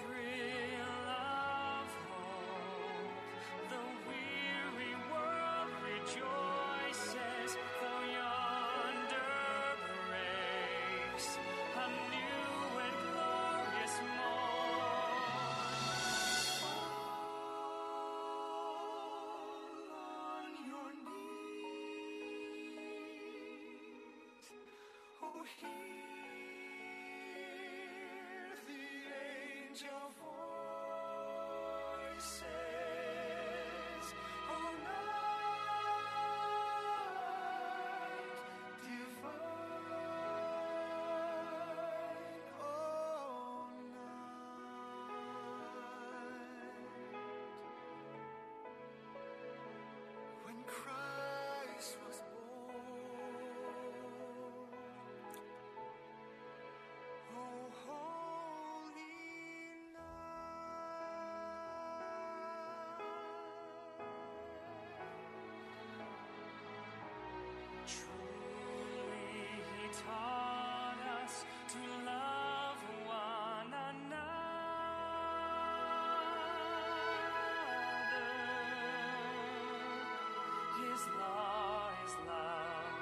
A voices, taught us to love one another. His law is love,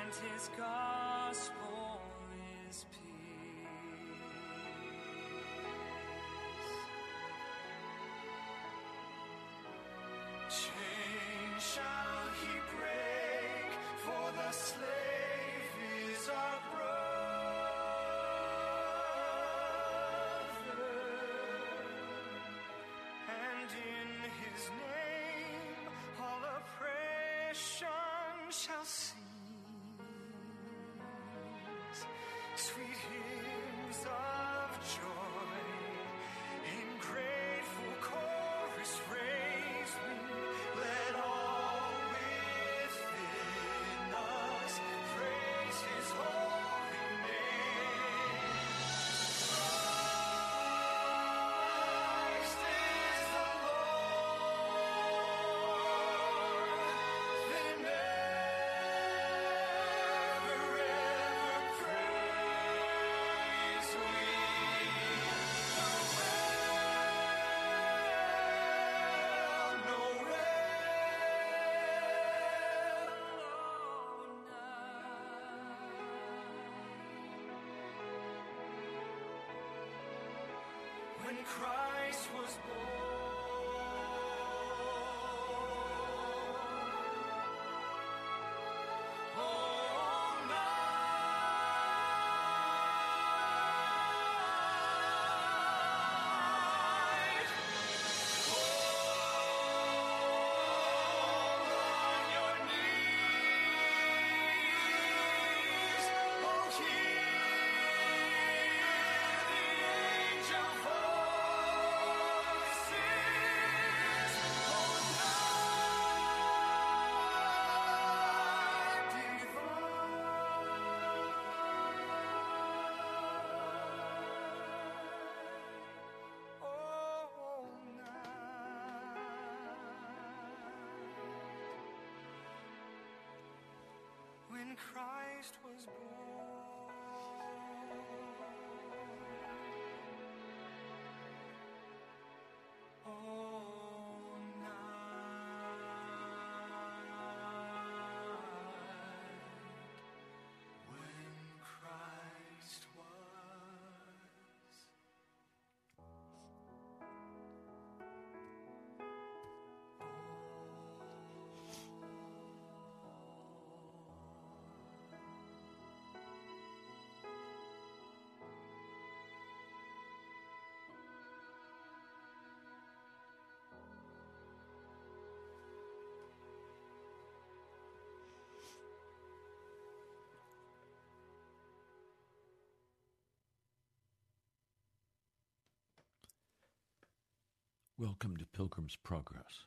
and His gospel is peace. Chains shall He break, for the slave of joy in grateful chorus was born, Christ was born. Welcome to Pilgrim's Progress.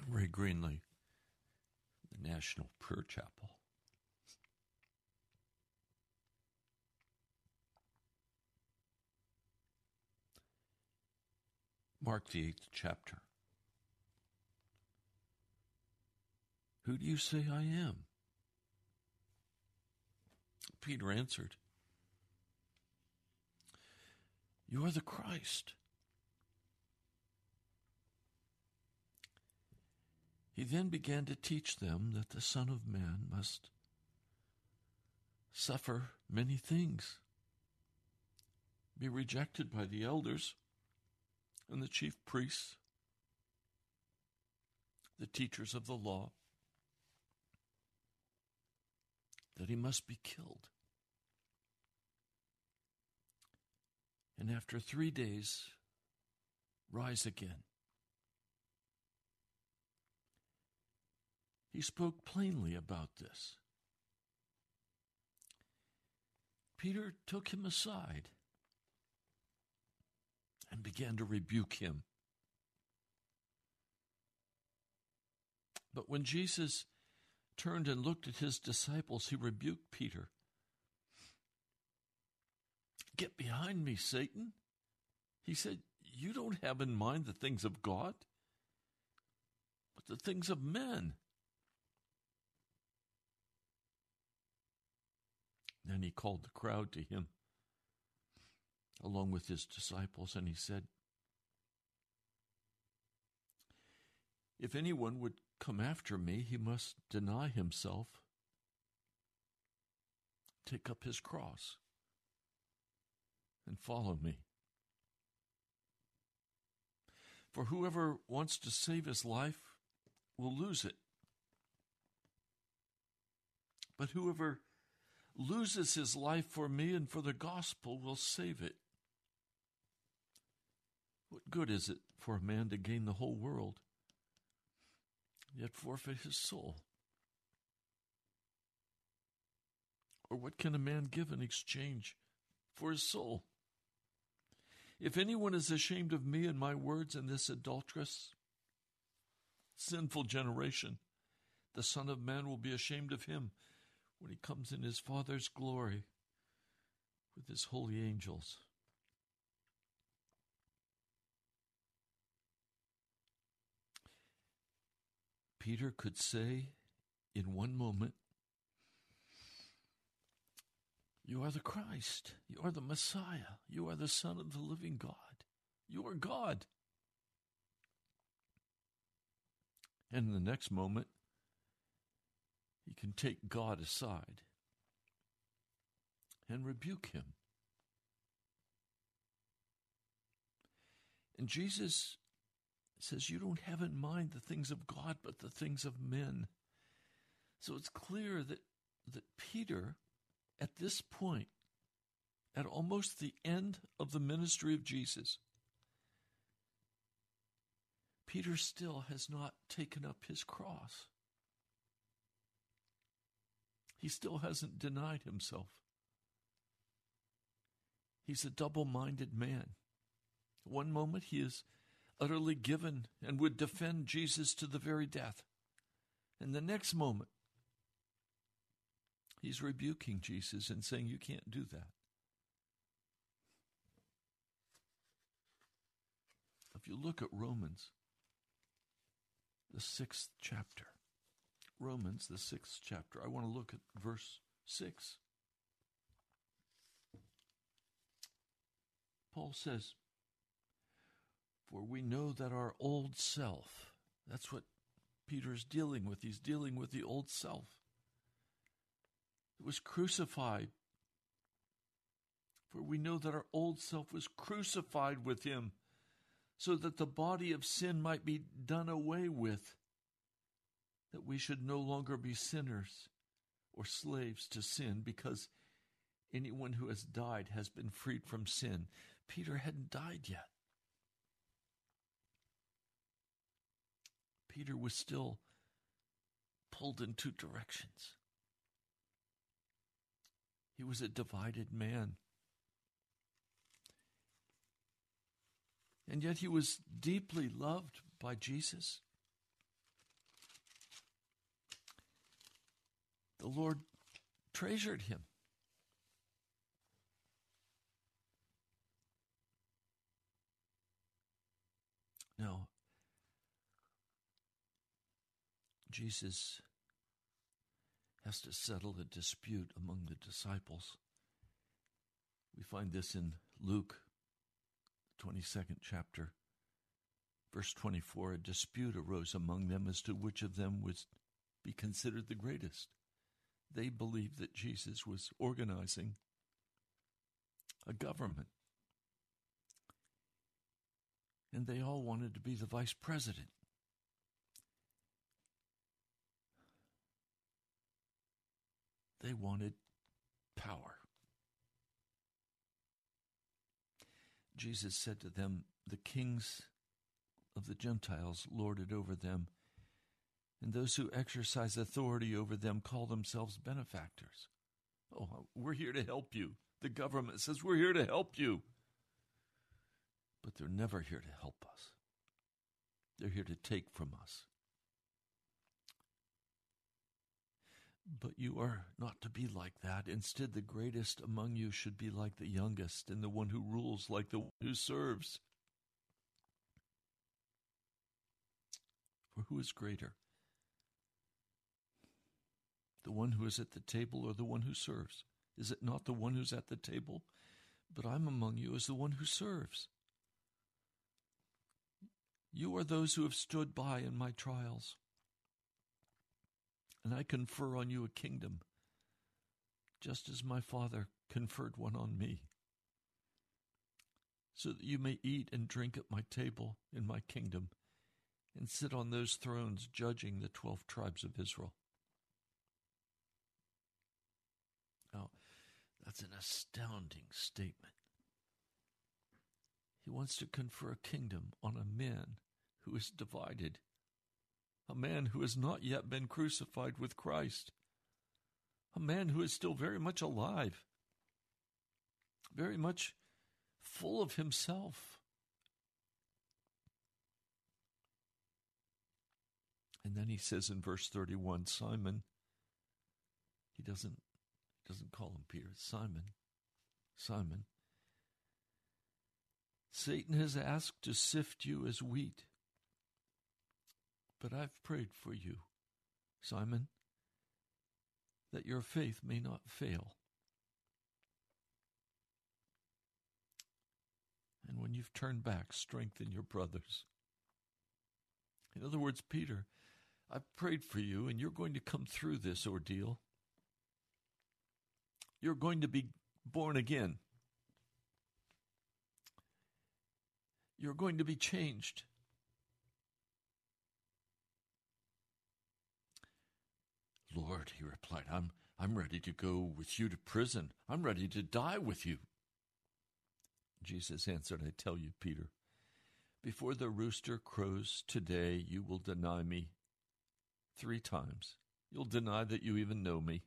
I'm Ray Greenley, the National Prayer Chapel. Mark the eighth chapter. Who do you say I am? Peter answered, You are the Christ. He then began to teach them that the Son of Man must suffer many things, be rejected by the elders and the chief priests, the teachers of the law, that he must be killed. And after three days, rise again. He spoke plainly about this. Peter took him aside and began to rebuke him. But when Jesus turned and looked at his disciples, he rebuked Peter. Get behind me, Satan. He said, You don't have in mind the things of God, but the things of men. Then he called the crowd to him along with his disciples, and he said, If anyone would come after me, he must deny himself, take up his cross, and follow me. For whoever wants to save his life will lose it. But whoever loses his life for me and for the gospel will save it. What good is it for a man to gain the whole world, yet forfeit his soul? Or what can a man give in exchange for his soul? If anyone is ashamed of me and my words in this adulterous, sinful generation, the Son of Man will be ashamed of him when he comes in his Father's glory with his holy angels. Peter could say in one moment, You are the Christ. You are the Messiah. You are the Son of the living God. You are God. And in the next moment, he can take God aside and rebuke him. And Jesus says, You don't have in mind the things of God, but the things of men. So it's clear that, that Peter, at this point, at almost the end of the ministry of Jesus, Peter still has not taken up his cross. He still hasn't denied himself. He's a double minded man. One moment he is utterly given and would defend Jesus to the very death. And the next moment, he's rebuking Jesus and saying, You can't do that. If you look at Romans, the sixth chapter, Romans, the sixth chapter. I want to look at verse 6. Paul says, For we know that our old self, that's what Peter's dealing with. He's dealing with the old self. Was crucified. For we know that our old self was crucified with him, so that the body of sin might be done away with, that we should no longer be sinners or slaves to sin, because anyone who has died has been freed from sin. Peter hadn't died yet. Peter was still pulled in two directions. He was a divided man. And yet he was deeply loved by Jesus. The Lord treasured him. Now, Jesus has to settle a dispute among the disciples. We find this in Luke, 22nd chapter, verse 24. A dispute arose among them as to which of them would be considered the greatest. They believed that Jesus was organizing a government. And they all wanted to be the vice president. They wanted power. Jesus said to them, The kings of the Gentiles lord it over them, and those who exercise authority over them call themselves benefactors. Oh, we're here to help you. The government says we're here to help you. But they're never here to help us, they're here to take from us. But you are not to be like that. Instead, the greatest among you should be like the youngest, and the one who rules like the one who serves. For who is greater? The one who is at the table or the one who serves? Is it not the one who's at the table? But I'm among you as the one who serves. You are those who have stood by in my trials and I confer on you a kingdom, just as my Father conferred one on me, so that you may eat and drink at my table in my kingdom, and sit on those thrones judging the twelve tribes of Israel. Now, that's an astounding statement. He wants to confer a kingdom on a man who is divided a man who has not yet been crucified with Christ, a man who is still very much alive, very much full of himself. And then he says in verse 31 Simon, he doesn't, doesn't call him Peter, Simon, Simon, Satan has asked to sift you as wheat. But I've prayed for you, Simon, that your faith may not fail. And when you've turned back, strengthen your brothers. In other words, Peter, I've prayed for you, and you're going to come through this ordeal. You're going to be born again. You're going to be changed. Lord, he replied, I'm, I'm ready to go with you to prison. I'm ready to die with you. Jesus answered, I tell you, Peter, before the rooster crows today, you will deny me three times. You'll deny that you even know me.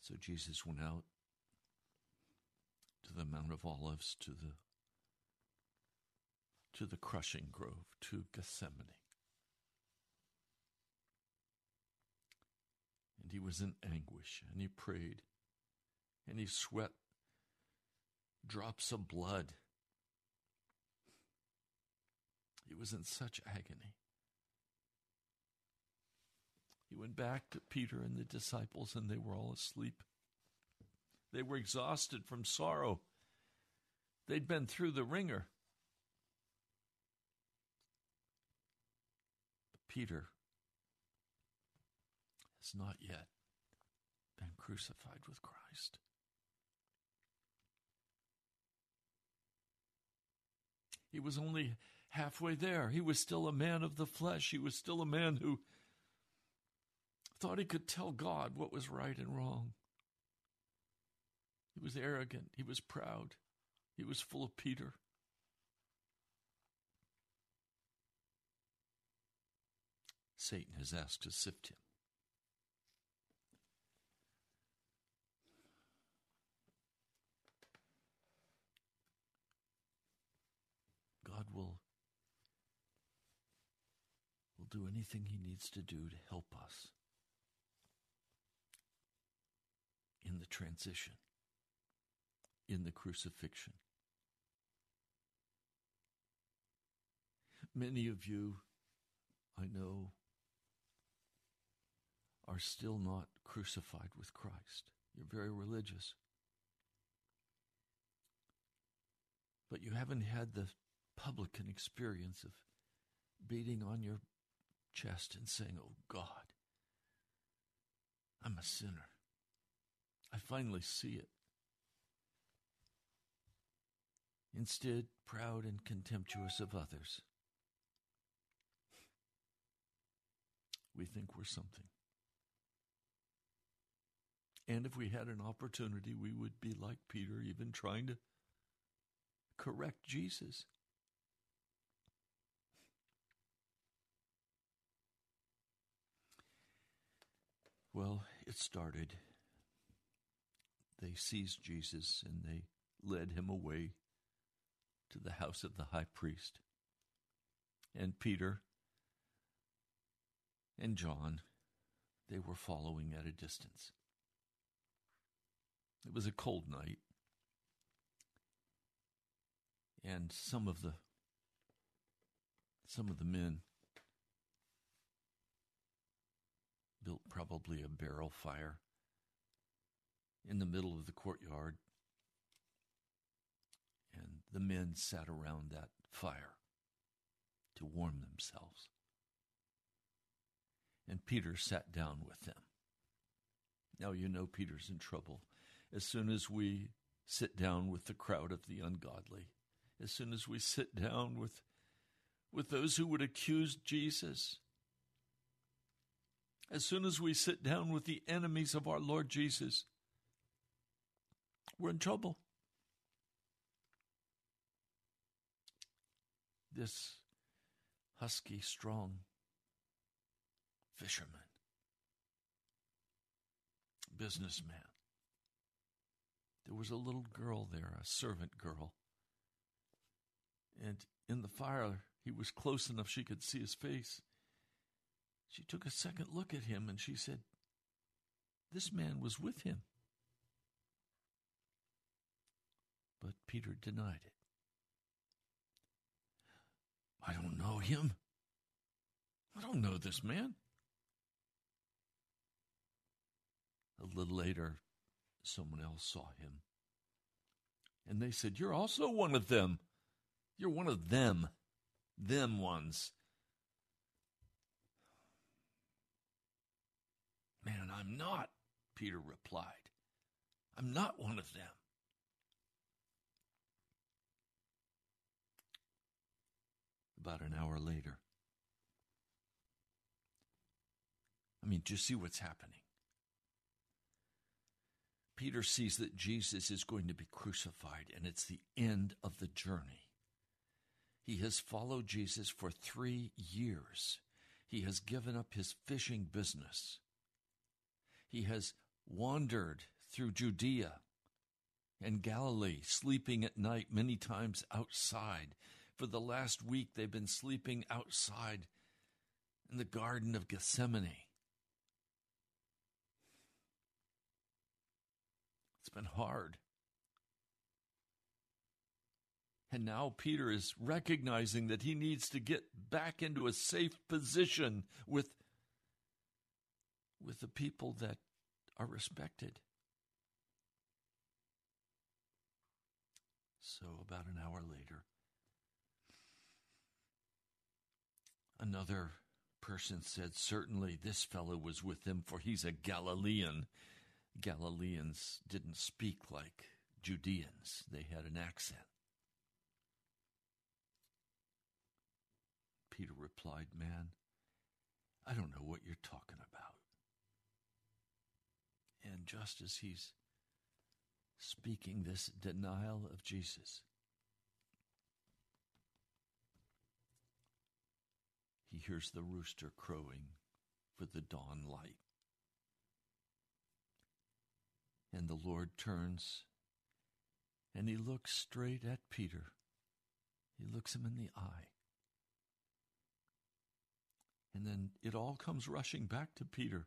So Jesus went out to the Mount of Olives, to the to the crushing grove, to Gethsemane. And he was in anguish, and he prayed, and he sweat drops of blood. He was in such agony. He went back to Peter and the disciples, and they were all asleep. They were exhausted from sorrow. They'd been through the ringer. Peter has not yet been crucified with Christ. He was only halfway there. He was still a man of the flesh. He was still a man who thought he could tell God what was right and wrong. He was arrogant. He was proud. He was full of Peter. Satan has asked to sift him. God will will do anything he needs to do to help us in the transition, in the crucifixion. Many of you, I know, are still not crucified with Christ. You're very religious. But you haven't had the publican experience of beating on your chest and saying, Oh God, I'm a sinner. I finally see it. Instead, proud and contemptuous of others, we think we're something. And if we had an opportunity, we would be like Peter, even trying to correct Jesus. Well, it started. They seized Jesus and they led him away to the house of the high priest. And Peter and John, they were following at a distance. It was a cold night. And some of the some of the men built probably a barrel fire in the middle of the courtyard. And the men sat around that fire to warm themselves. And Peter sat down with them. Now you know Peter's in trouble. As soon as we sit down with the crowd of the ungodly, as soon as we sit down with, with those who would accuse Jesus, as soon as we sit down with the enemies of our Lord Jesus, we're in trouble. This husky, strong fisherman, businessman. There was a little girl there, a servant girl. And in the fire, he was close enough she could see his face. She took a second look at him and she said, This man was with him. But Peter denied it. I don't know him. I don't know this man. A little later, someone else saw him. And they said, You're also one of them. You're one of them. Them ones. Man, I'm not, Peter replied. I'm not one of them. About an hour later, I mean, do you see what's happening? Peter sees that Jesus is going to be crucified, and it's the end of the journey. He has followed Jesus for three years. He has given up his fishing business. He has wandered through Judea and Galilee, sleeping at night many times outside. For the last week, they've been sleeping outside in the Garden of Gethsemane. Been hard. And now Peter is recognizing that he needs to get back into a safe position with, with the people that are respected. So, about an hour later, another person said, Certainly this fellow was with them, for he's a Galilean. Galileans didn't speak like Judeans, they had an accent. Peter replied, Man, I don't know what you're talking about. And just as he's speaking this denial of Jesus, he hears the rooster crowing for the dawn light. And the Lord turns and he looks straight at Peter. He looks him in the eye. And then it all comes rushing back to Peter.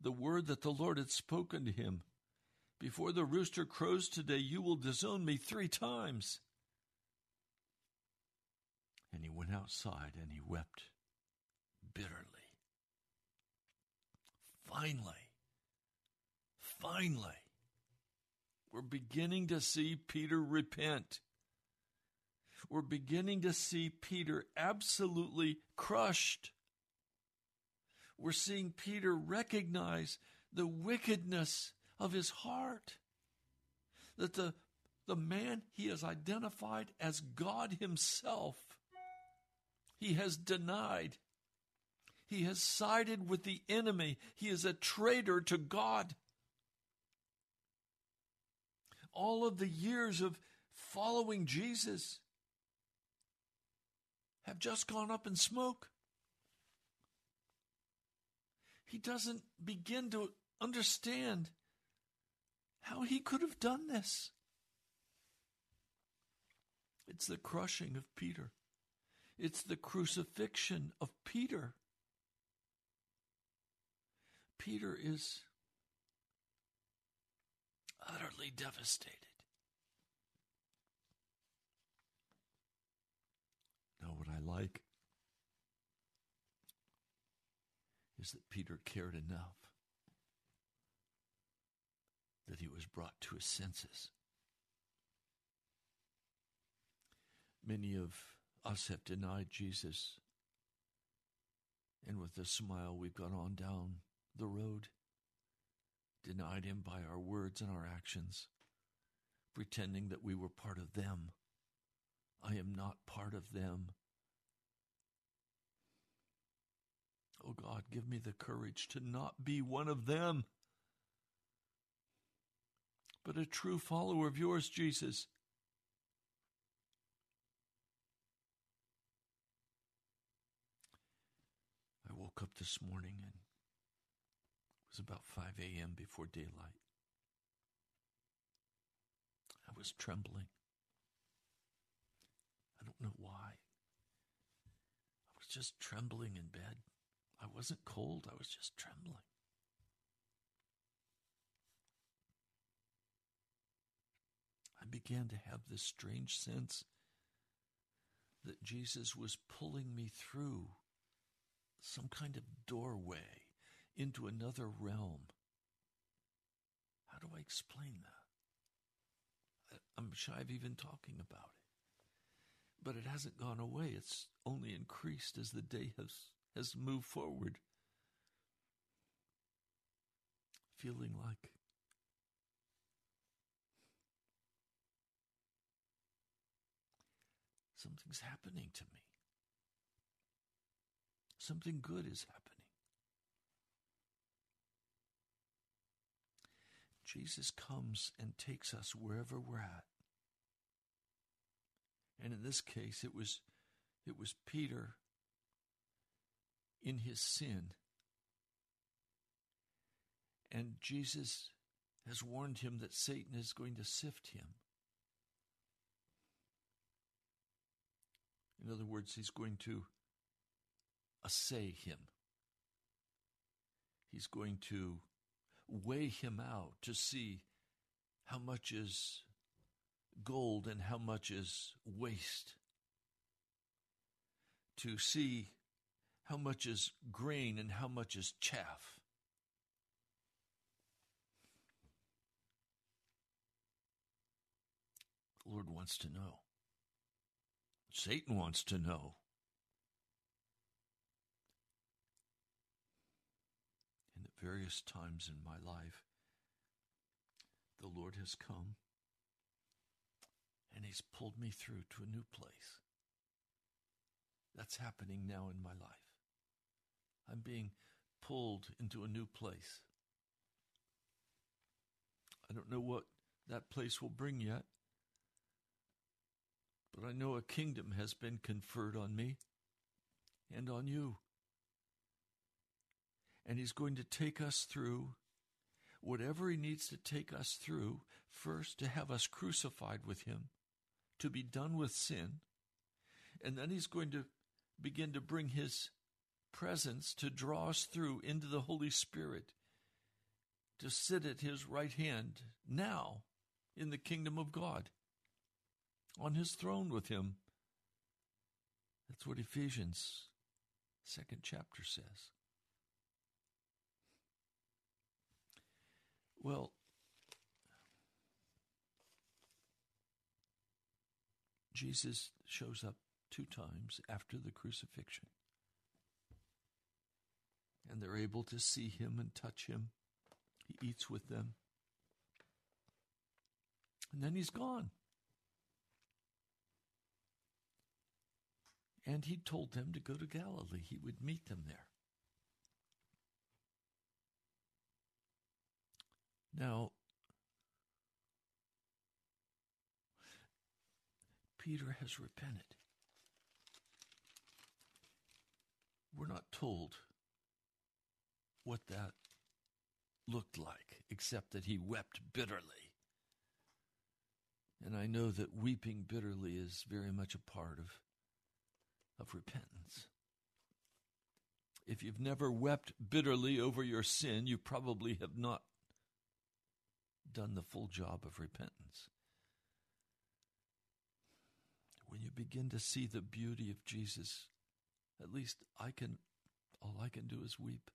The word that the Lord had spoken to him Before the rooster crows today, you will disown me three times. And he went outside and he wept bitterly. Finally, finally, we're beginning to see Peter repent. We're beginning to see Peter absolutely crushed. We're seeing Peter recognize the wickedness of his heart. That the, the man he has identified as God himself, he has denied. He has sided with the enemy. He is a traitor to God. All of the years of following Jesus have just gone up in smoke. He doesn't begin to understand how he could have done this. It's the crushing of Peter. It's the crucifixion of Peter. Peter is utterly devastated. Now, what I like is that Peter cared enough that he was brought to his senses. Many of us have denied Jesus, and with a smile, we've gone on down the road, denied him by our words and our actions, pretending that we were part of them. I am not part of them. Oh God, give me the courage to not be one of them, but a true follower of yours, Jesus. I woke up this morning and about 5 a.m. before daylight. I was trembling. I don't know why. I was just trembling in bed. I wasn't cold, I was just trembling. I began to have this strange sense that Jesus was pulling me through some kind of doorway into another realm. How do I explain that? I'm shy of even talking about it. But it hasn't gone away. It's only increased as the day has, has moved forward. Feeling like something's happening to me. Something good is happening. Jesus comes and takes us wherever we're at. And in this case it was it was Peter in his sin. And Jesus has warned him that Satan is going to sift him. In other words, he's going to assay him. He's going to weigh him out to see how much is gold and how much is waste, to see how much is grain and how much is chaff. The Lord wants to know. Satan wants to know. And at various times in my life, the Lord has come and He's pulled me through to a new place. That's happening now in my life. I'm being pulled into a new place. I don't know what that place will bring yet, but I know a kingdom has been conferred on me and on you. And He's going to take us through whatever He needs to take us through, first to have us crucified with Him, to be done with sin, and then He's going to begin to bring His presence to draw us through into the Holy Spirit, to sit at His right hand now in the kingdom of God, on His throne with Him. That's what Ephesians second chapter says. Well, Jesus shows up two times after the crucifixion. And they're able to see him and touch him. He eats with them. And then he's gone. And he told them to go to Galilee. He would meet them there. Now, Peter has repented. We're not told what that looked like, except that he wept bitterly. And I know that weeping bitterly is very much a part of, of repentance. If you've never wept bitterly over your sin, you probably have not done the full job of repentance. When you begin to see the beauty of Jesus, at least I can, all I can do is weep.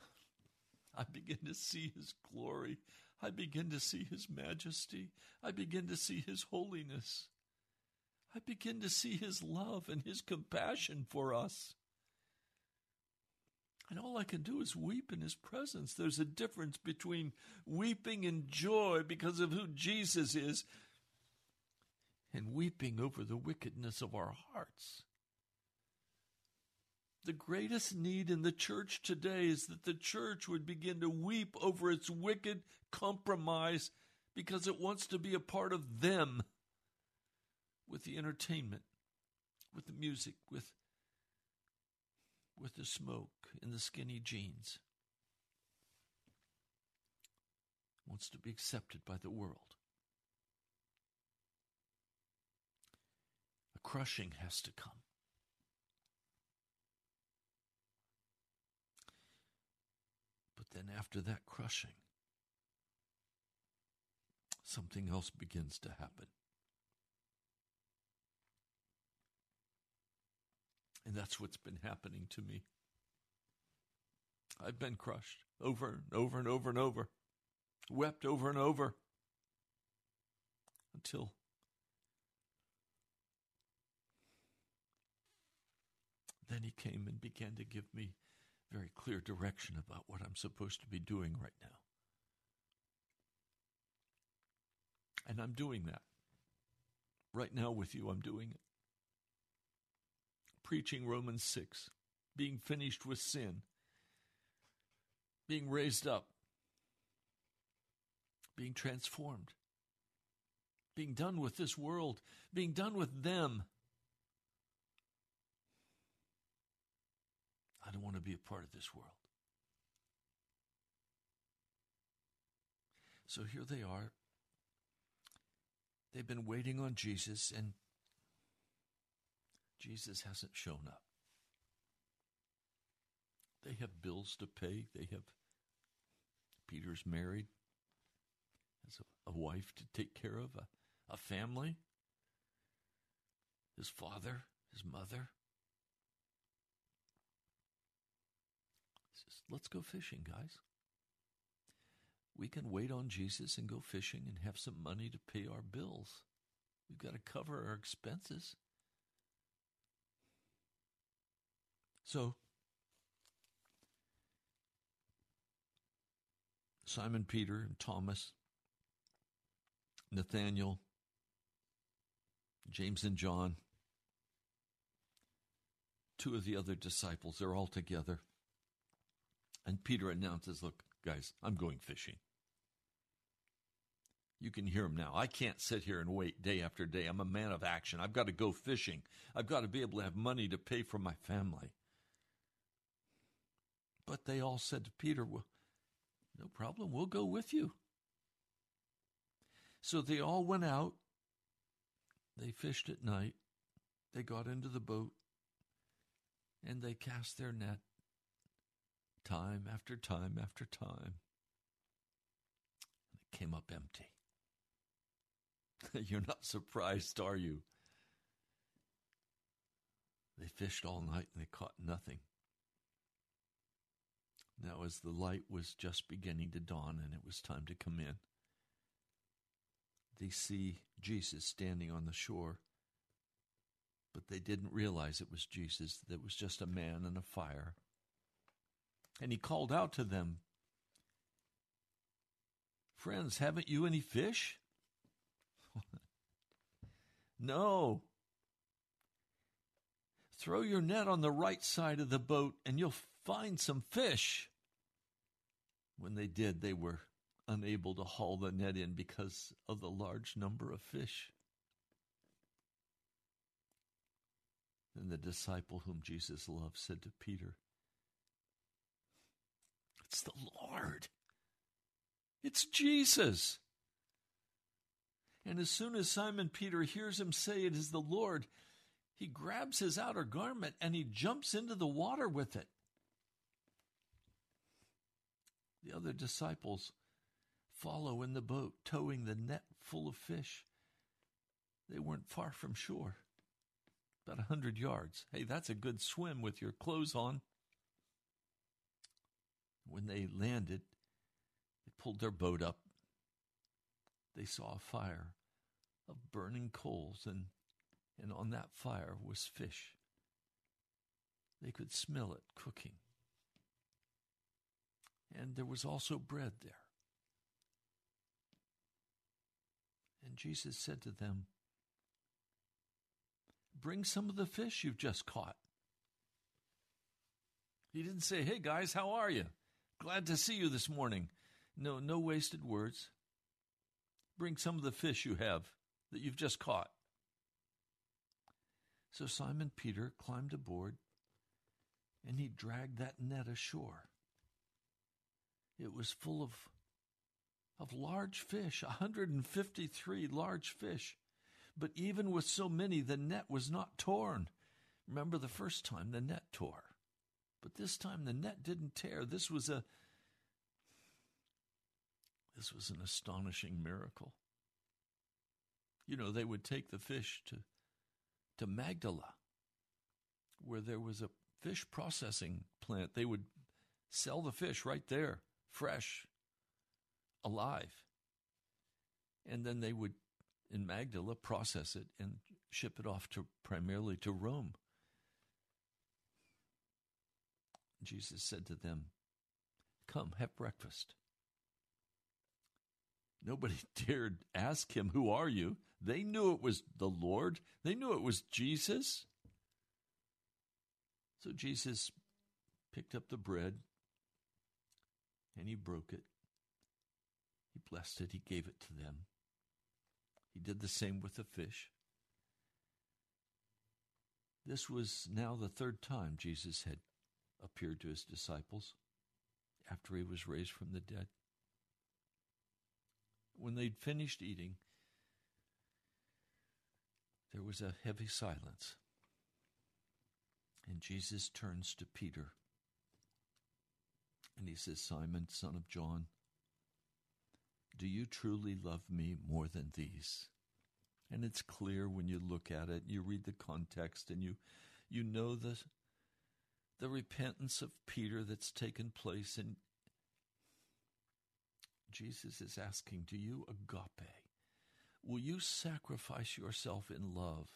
I begin to see his glory. I begin to see his majesty. I begin to see his holiness. I begin to see his love and his compassion for us. And all I can do is weep in his presence. There's a difference between weeping in joy because of who Jesus is and weeping over the wickedness of our hearts. The greatest need in the church today is that the church would begin to weep over its wicked compromise because it wants to be a part of them with the entertainment, with the music, with with the smoke and the skinny jeans. Wants to be accepted by the world. A crushing has to come. But then, after that crushing, something else begins to happen. And that's what's been happening to me. I've been crushed over and over and over and over, wept over and over until then he came and began to give me very clear direction about what I'm supposed to be doing right now. And I'm doing that. Right now with you, I'm doing it preaching Romans 6, being finished with sin, being raised up, being transformed, being done with this world, being done with them. I don't want to be a part of this world. So here they are. They've been waiting on Jesus, and Jesus hasn't shown up. They have bills to pay. They have, Peter's married, has a, a wife to take care of, a, a family, his father, his mother. Says, Let's go fishing, guys. We can wait on Jesus and go fishing and have some money to pay our bills. We've got to cover our expenses. So, Simon Peter and Thomas, Nathaniel, James and John, two of the other disciples, they're all together. And Peter announces, Look, guys, I'm going fishing. You can hear him now. I can't sit here and wait day after day. I'm a man of action. I've got to go fishing. I've got to be able to have money to pay for my family. But they all said to Peter, Well, no problem. We'll go with you. So they all went out. They fished at night. They got into the boat and they cast their net time after time after time. And it came up empty. You're not surprised, are you? They fished all night and they caught nothing. Now, as the light was just beginning to dawn and it was time to come in, they see Jesus standing on the shore, but they didn't realize it was Jesus, that it was just a man and a fire. And he called out to them, Friends, haven't you any fish? no. Throw your net on the right side of the boat and you'll find some fish. When they did, they were unable to haul the net in because of the large number of fish. Then the disciple whom Jesus loved said to Peter, It's the Lord. It's Jesus. And as soon as Simon Peter hears him say it is the Lord, he grabs his outer garment and he jumps into the water with it. The other disciples follow in the boat, towing the net full of fish. They weren't far from shore, about a hundred yards. Hey, that's a good swim with your clothes on. When they landed, they pulled their boat up. They saw a fire of burning coals, and, and on that fire was fish. They could smell it cooking and there was also bread there. And Jesus said to them, Bring some of the fish you've just caught. He didn't say, Hey guys, how are you? Glad to see you this morning. No, no wasted words. Bring some of the fish you have that you've just caught. So Simon Peter climbed aboard and he dragged that net ashore. It was full of, of large fish, 153 large fish. But even with so many, the net was not torn. Remember the first time the net tore. But this time the net didn't tear. This was a this was an astonishing miracle. You know, they would take the fish to to Magdala, where there was a fish processing plant. They would sell the fish right there fresh, alive. And then they would, in Magdala, process it and ship it off to primarily to Rome. Jesus said to them, Come, have breakfast. Nobody dared ask him, Who are you? They knew it was the Lord, they knew it was Jesus. So Jesus picked up the bread, and he broke it. He blessed it. He gave it to them. He did the same with the fish. This was now the third time Jesus had appeared to his disciples after he was raised from the dead. When they'd finished eating, there was a heavy silence. And Jesus turns to Peter and he says, Simon, son of John, Do you truly love me more than these? And it's clear when you look at it, you read the context, and you, you know the, the repentance of Peter that's taken place. And Jesus is asking, Do you agape? Will you sacrifice yourself in love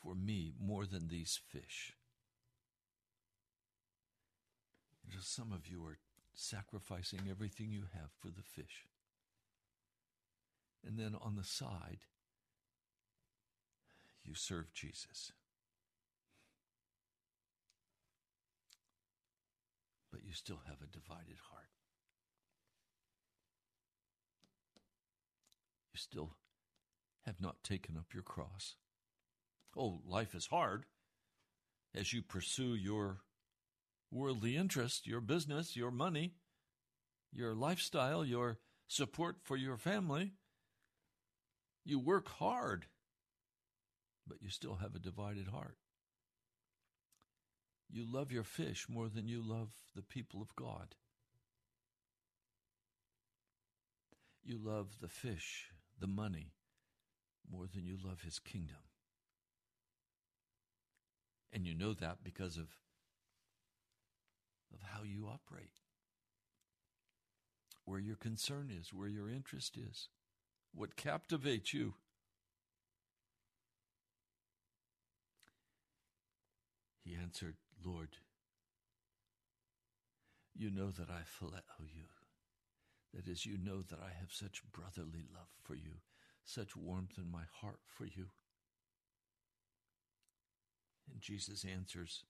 for me more than these fish? You know, some of you are sacrificing everything you have for the fish. And then on the side, you serve Jesus. But you still have a divided heart. You still have not taken up your cross. Oh, life is hard as you pursue your worldly interests, your business, your money, your lifestyle, your support for your family. You work hard, but you still have a divided heart. You love your fish more than you love the people of God. You love the fish, the money, more than you love his kingdom. And you know that because of, of how you operate, where your concern is, where your interest is, what captivates you. He answered, Lord, you know that I phileo you. That is, you know that I have such brotherly love for you, such warmth in my heart for you. And Jesus answers,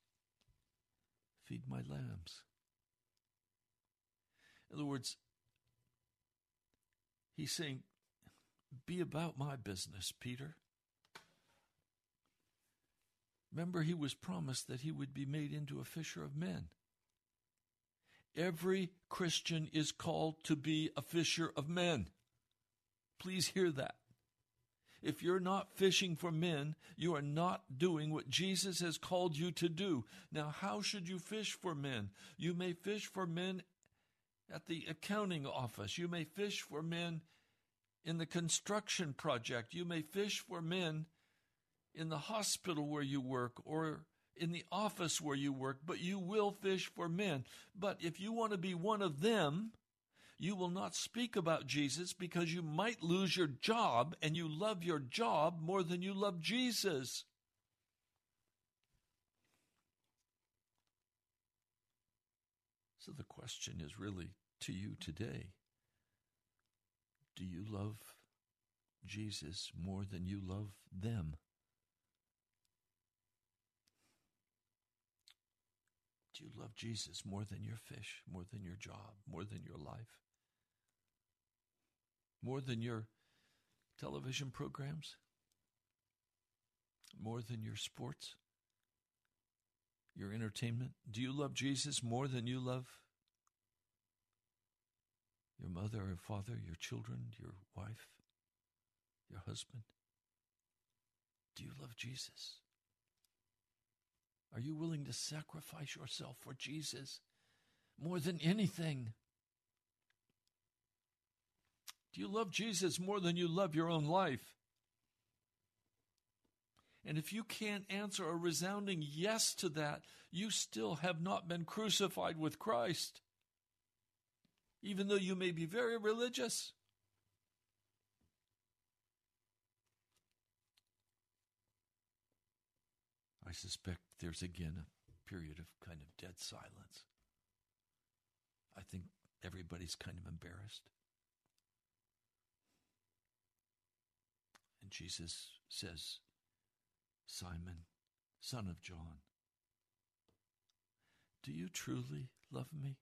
Feed my lambs. In other words, he's saying, Be about my business, Peter. Remember, he was promised that he would be made into a fisher of men. Every Christian is called to be a fisher of men. Please hear that. If you're not fishing for men, you are not doing what Jesus has called you to do. Now, how should you fish for men? You may fish for men at the accounting office. You may fish for men in the construction project. You may fish for men in the hospital where you work or in the office where you work, but you will fish for men. But if you want to be one of them, you will not speak about Jesus because you might lose your job and you love your job more than you love Jesus. So the question is really to you today Do you love Jesus more than you love them? Do you love Jesus more than your fish, more than your job, more than your life, more than your television programs, more than your sports, your entertainment? Do you love Jesus more than you love your mother or father, your children, your wife, your husband? Do you love Jesus? Are you willing to sacrifice yourself for Jesus more than anything? Do you love Jesus more than you love your own life? And if you can't answer a resounding yes to that, you still have not been crucified with Christ, even though you may be very religious. I suspect there's again a period of kind of dead silence. I think everybody's kind of embarrassed. Jesus says, Simon, son of John, do you truly love me?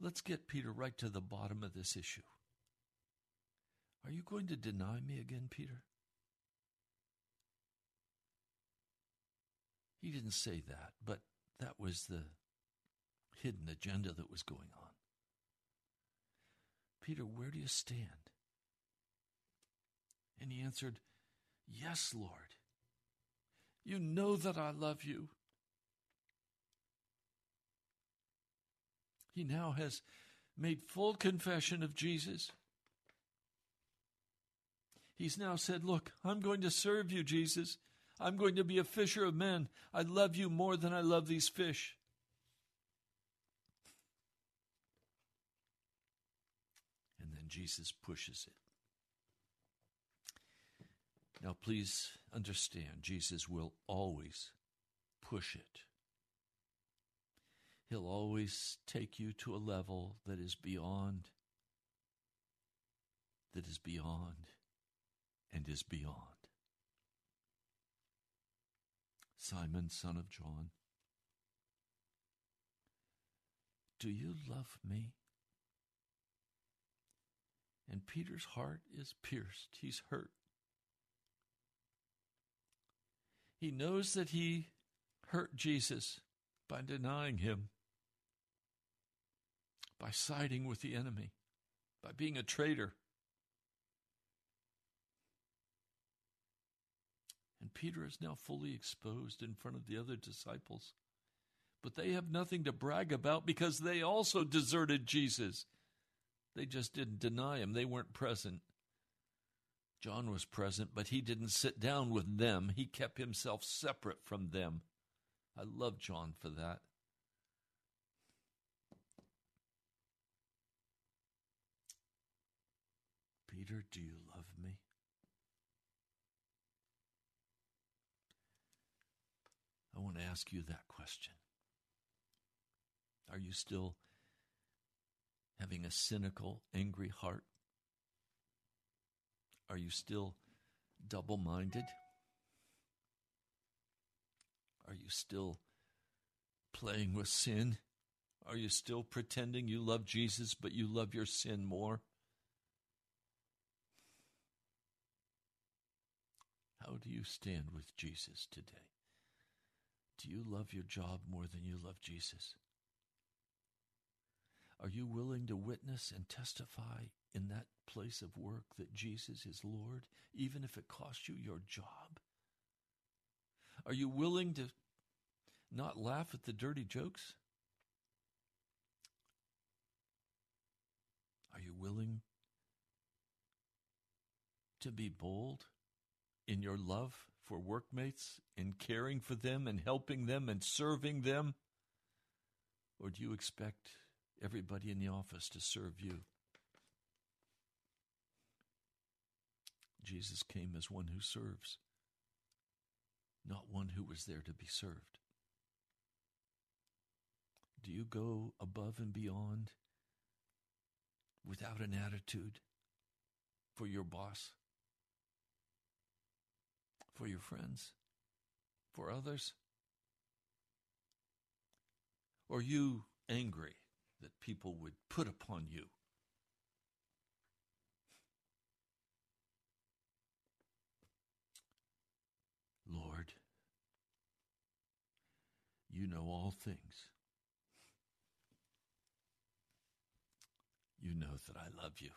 Let's get Peter right to the bottom of this issue. Are you going to deny me again, Peter? He didn't say that, but that was the hidden agenda that was going on. Peter, where do you stand? And he answered, Yes, Lord. You know that I love you. He now has made full confession of Jesus. He's now said, Look, I'm going to serve you, Jesus. I'm going to be a fisher of men. I love you more than I love these fish. And then Jesus pushes it. Now, please understand, Jesus will always push it. He'll always take you to a level that is beyond, that is beyond, and is beyond. Simon, son of John, do you love me? And Peter's heart is pierced. He's hurt. He knows that he hurt Jesus by denying him, by siding with the enemy, by being a traitor. And Peter is now fully exposed in front of the other disciples. But they have nothing to brag about because they also deserted Jesus. They just didn't deny him, they weren't present. John was present, but he didn't sit down with them. He kept himself separate from them. I love John for that. Peter, do you love me? I want to ask you that question. Are you still having a cynical, angry heart? Are you still double minded? Are you still playing with sin? Are you still pretending you love Jesus, but you love your sin more? How do you stand with Jesus today? Do you love your job more than you love Jesus? Are you willing to witness and testify in that place of work that Jesus is Lord, even if it costs you your job? Are you willing to not laugh at the dirty jokes? Are you willing to be bold in your love for workmates, in caring for them and helping them and serving them? Or do you expect everybody in the office to serve you? Jesus came as one who serves, not one who was there to be served. Do you go above and beyond without an attitude for your boss, for your friends, for others? Or are you angry that people would put upon you? Lord, you know all things. You know that I love you.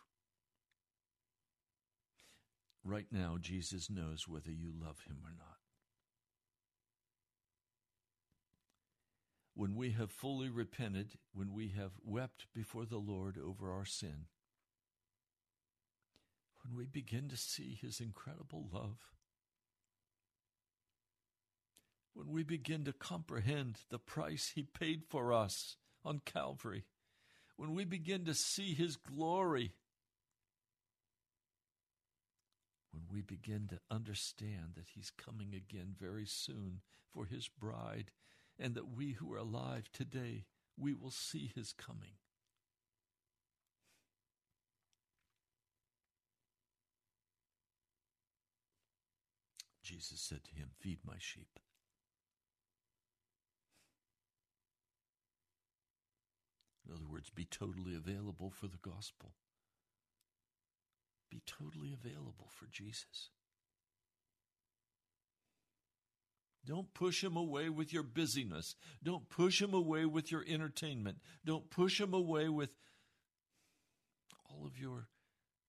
Right now, Jesus knows whether you love him or not. When we have fully repented, when we have wept before the Lord over our sin, when we begin to see his incredible love, when we begin to comprehend the price he paid for us on Calvary, when we begin to see his glory, when we begin to understand that he's coming again very soon for his bride, and that we who are alive today, we will see his coming. Jesus said to him, Feed my sheep. In other words, be totally available for the gospel. Be totally available for Jesus. Don't push him away with your busyness. Don't push him away with your entertainment. Don't push him away with all of your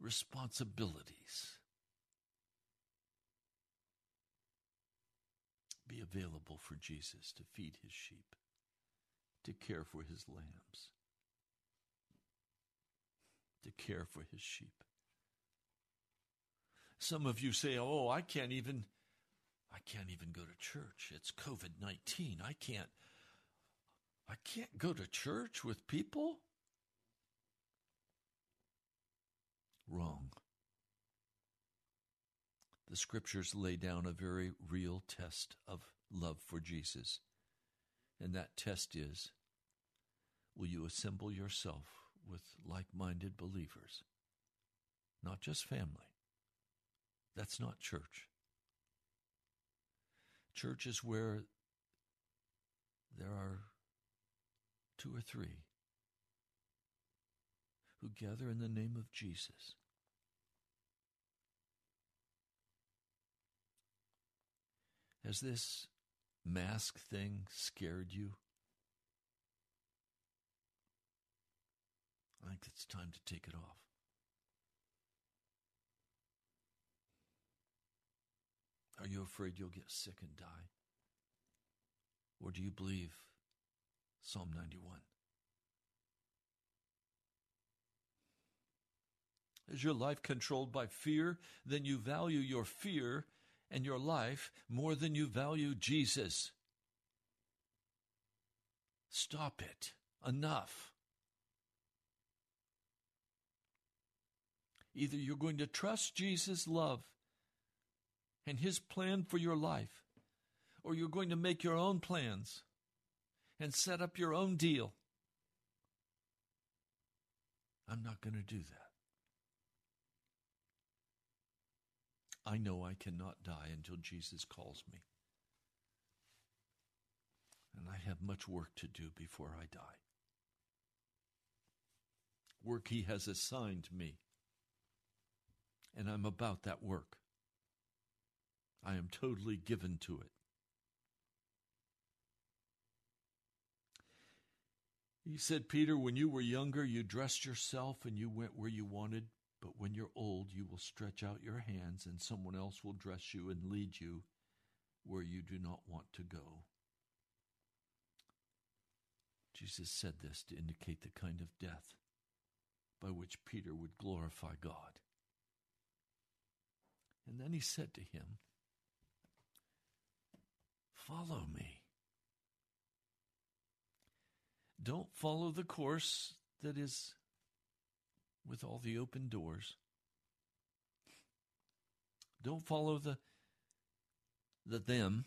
responsibilities. Be available for Jesus to feed his sheep, to care for his lambs. Care for his sheep. Some of you say, "Oh, I can't even I can't even go to church. It's COVID-19. I can't I can't go to church with people?" Wrong. The scriptures lay down a very real test of love for Jesus. And that test is will you assemble yourself with like minded believers? Not just family. That's not church. Church is where there are two or three who gather in the name of Jesus. Has this mask thing scared you? I think it's time to take it off. Are you afraid you'll get sick and die? Or do you believe Psalm 91? Is your life controlled by fear? Then you value your fear and your life more than you value Jesus. Stop it. Enough. Either you're going to trust Jesus' love and his plan for your life, or you're going to make your own plans and set up your own deal. I'm not going to do that. I know I cannot die until Jesus calls me. And I have much work to do before I die. Work He has assigned me. And I'm about that work. I am totally given to it. He said, Peter, when you were younger, you dressed yourself and you went where you wanted. But when you're old, you will stretch out your hands, and someone else will dress you and lead you where you do not want to go. Jesus said this to indicate the kind of death by which Peter would glorify God. And then he said to him, Follow me. Don't follow the course that is with all the open doors. Don't follow the the them.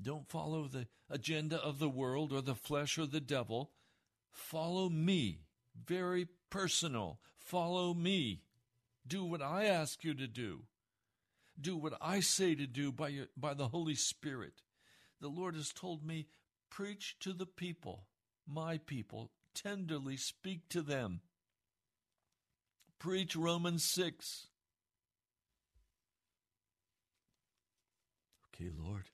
Don't follow the agenda of the world or the flesh or the devil. Follow me. Very personal. Follow me. Do what I ask you to do. Do what I say to do by, your, by the Holy Spirit. The Lord has told me, preach to the people, my people, tenderly speak to them. Preach Romans 6. Okay, Lord.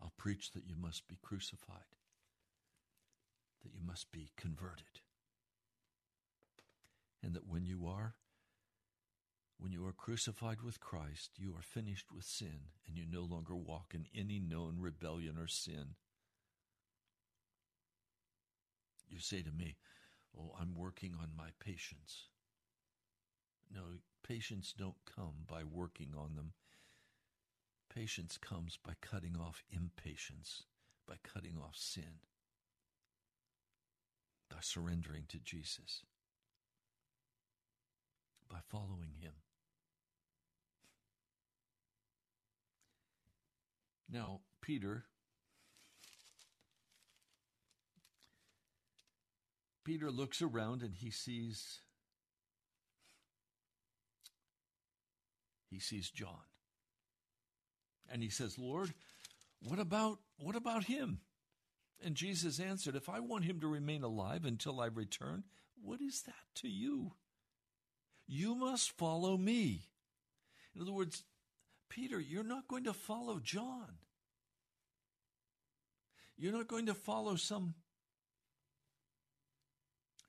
I'll preach that you must be crucified, that you must be converted, and that when you are, when you are crucified with Christ, you are finished with sin, and you no longer walk in any known rebellion or sin. You say to me, Oh, I'm working on my patience. No, patience don't come by working on them. Patience comes by cutting off impatience, by cutting off sin, by surrendering to Jesus, by following Him. Now, Peter Peter looks around and he sees he sees John. And he says, "Lord, what about what about him?" And Jesus answered, "If I want him to remain alive until I return, what is that to you? You must follow me." In other words, Peter, you're not going to follow John. You're not going to follow some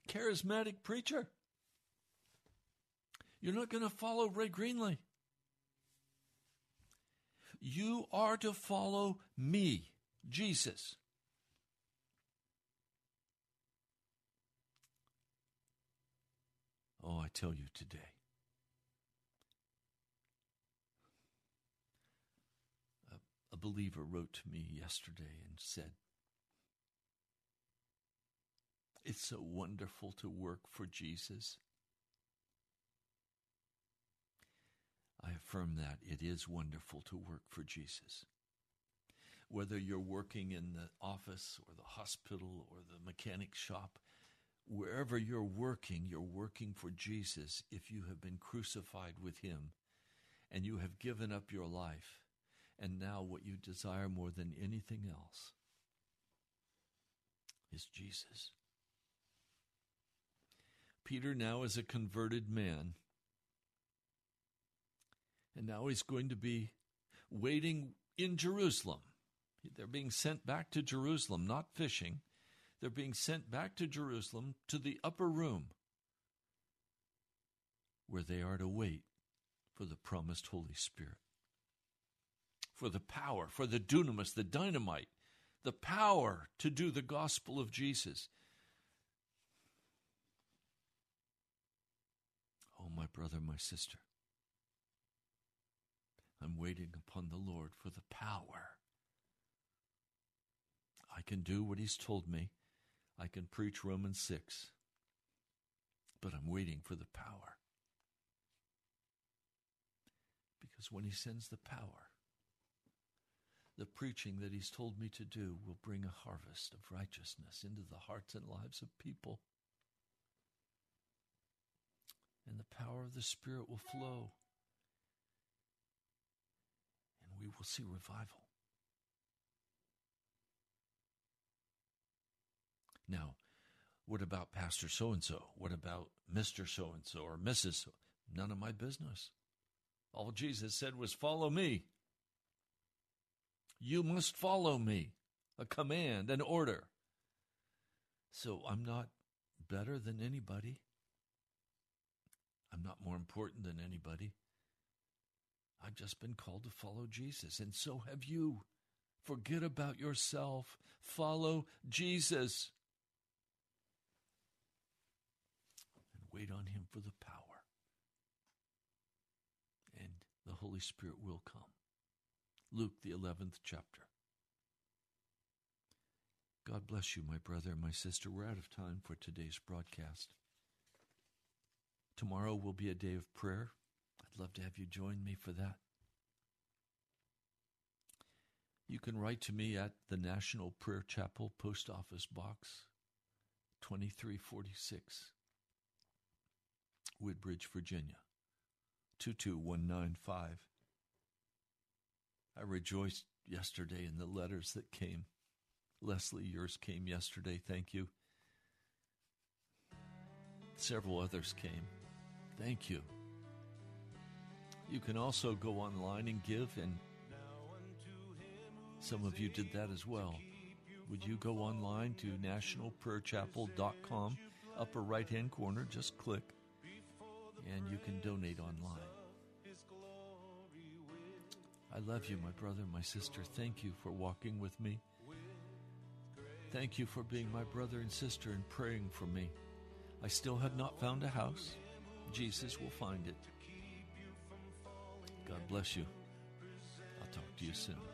charismatic preacher. You're not going to follow Ray Greenley. You are to follow me, Jesus. Oh, tell you today. A, a believer wrote to me yesterday and said, It's so wonderful to work for Jesus. I affirm that it is wonderful to work for Jesus. Whether you're working in the office or the hospital or the mechanic shop, wherever you're working, you're working for Jesus if you have been crucified with him and you have given up your life. And now, what you desire more than anything else is Jesus. Peter now is a converted man. And now he's going to be waiting in Jerusalem. They're being sent back to Jerusalem, not fishing. They're being sent back to Jerusalem to the upper room where they are to wait for the promised Holy Spirit, for the power, for the dunamis, the dynamite, the power to do the gospel of Jesus. Oh, my brother, my sister, I'm waiting upon the Lord for the power. I can do what He's told me. I can preach Romans 6. But I'm waiting for the power. Because when He sends the power, the preaching that He's told me to do will bring a harvest of righteousness into the hearts and lives of people. And the power of the Spirit will flow. And we will see revival. Now, what about Pastor so and so? What about Mr. so and so or Mrs. None of my business. All Jesus said was, Follow me. You must follow me. A command, an order. So I'm not better than anybody. I'm not more important than anybody. I've just been called to follow Jesus, and so have you. Forget about yourself. Follow Jesus. Wait on Him for the power. And the Holy Spirit will come. Luke, the 11th chapter. God bless you, my brother and my sister. We're out of time for today's broadcast. Tomorrow will be a day of prayer. I'd love to have you join me for that. You can write to me at the National Prayer Chapel, Post Office Box 2346. Woodbridge, Virginia 22195. I rejoiced yesterday in the letters that came. Leslie, yours came yesterday. Thank you. Several others came. Thank you. You can also go online and give, and some of you did that as well. Would you go online to nationalprayerchapel.com, upper right hand corner, just click and you can donate online. I love you, my brother, my sister. Thank you for walking with me. Thank you for being my brother and sister and praying for me. I still have not found a house. Jesus will find it. God bless you. I'll talk to you soon.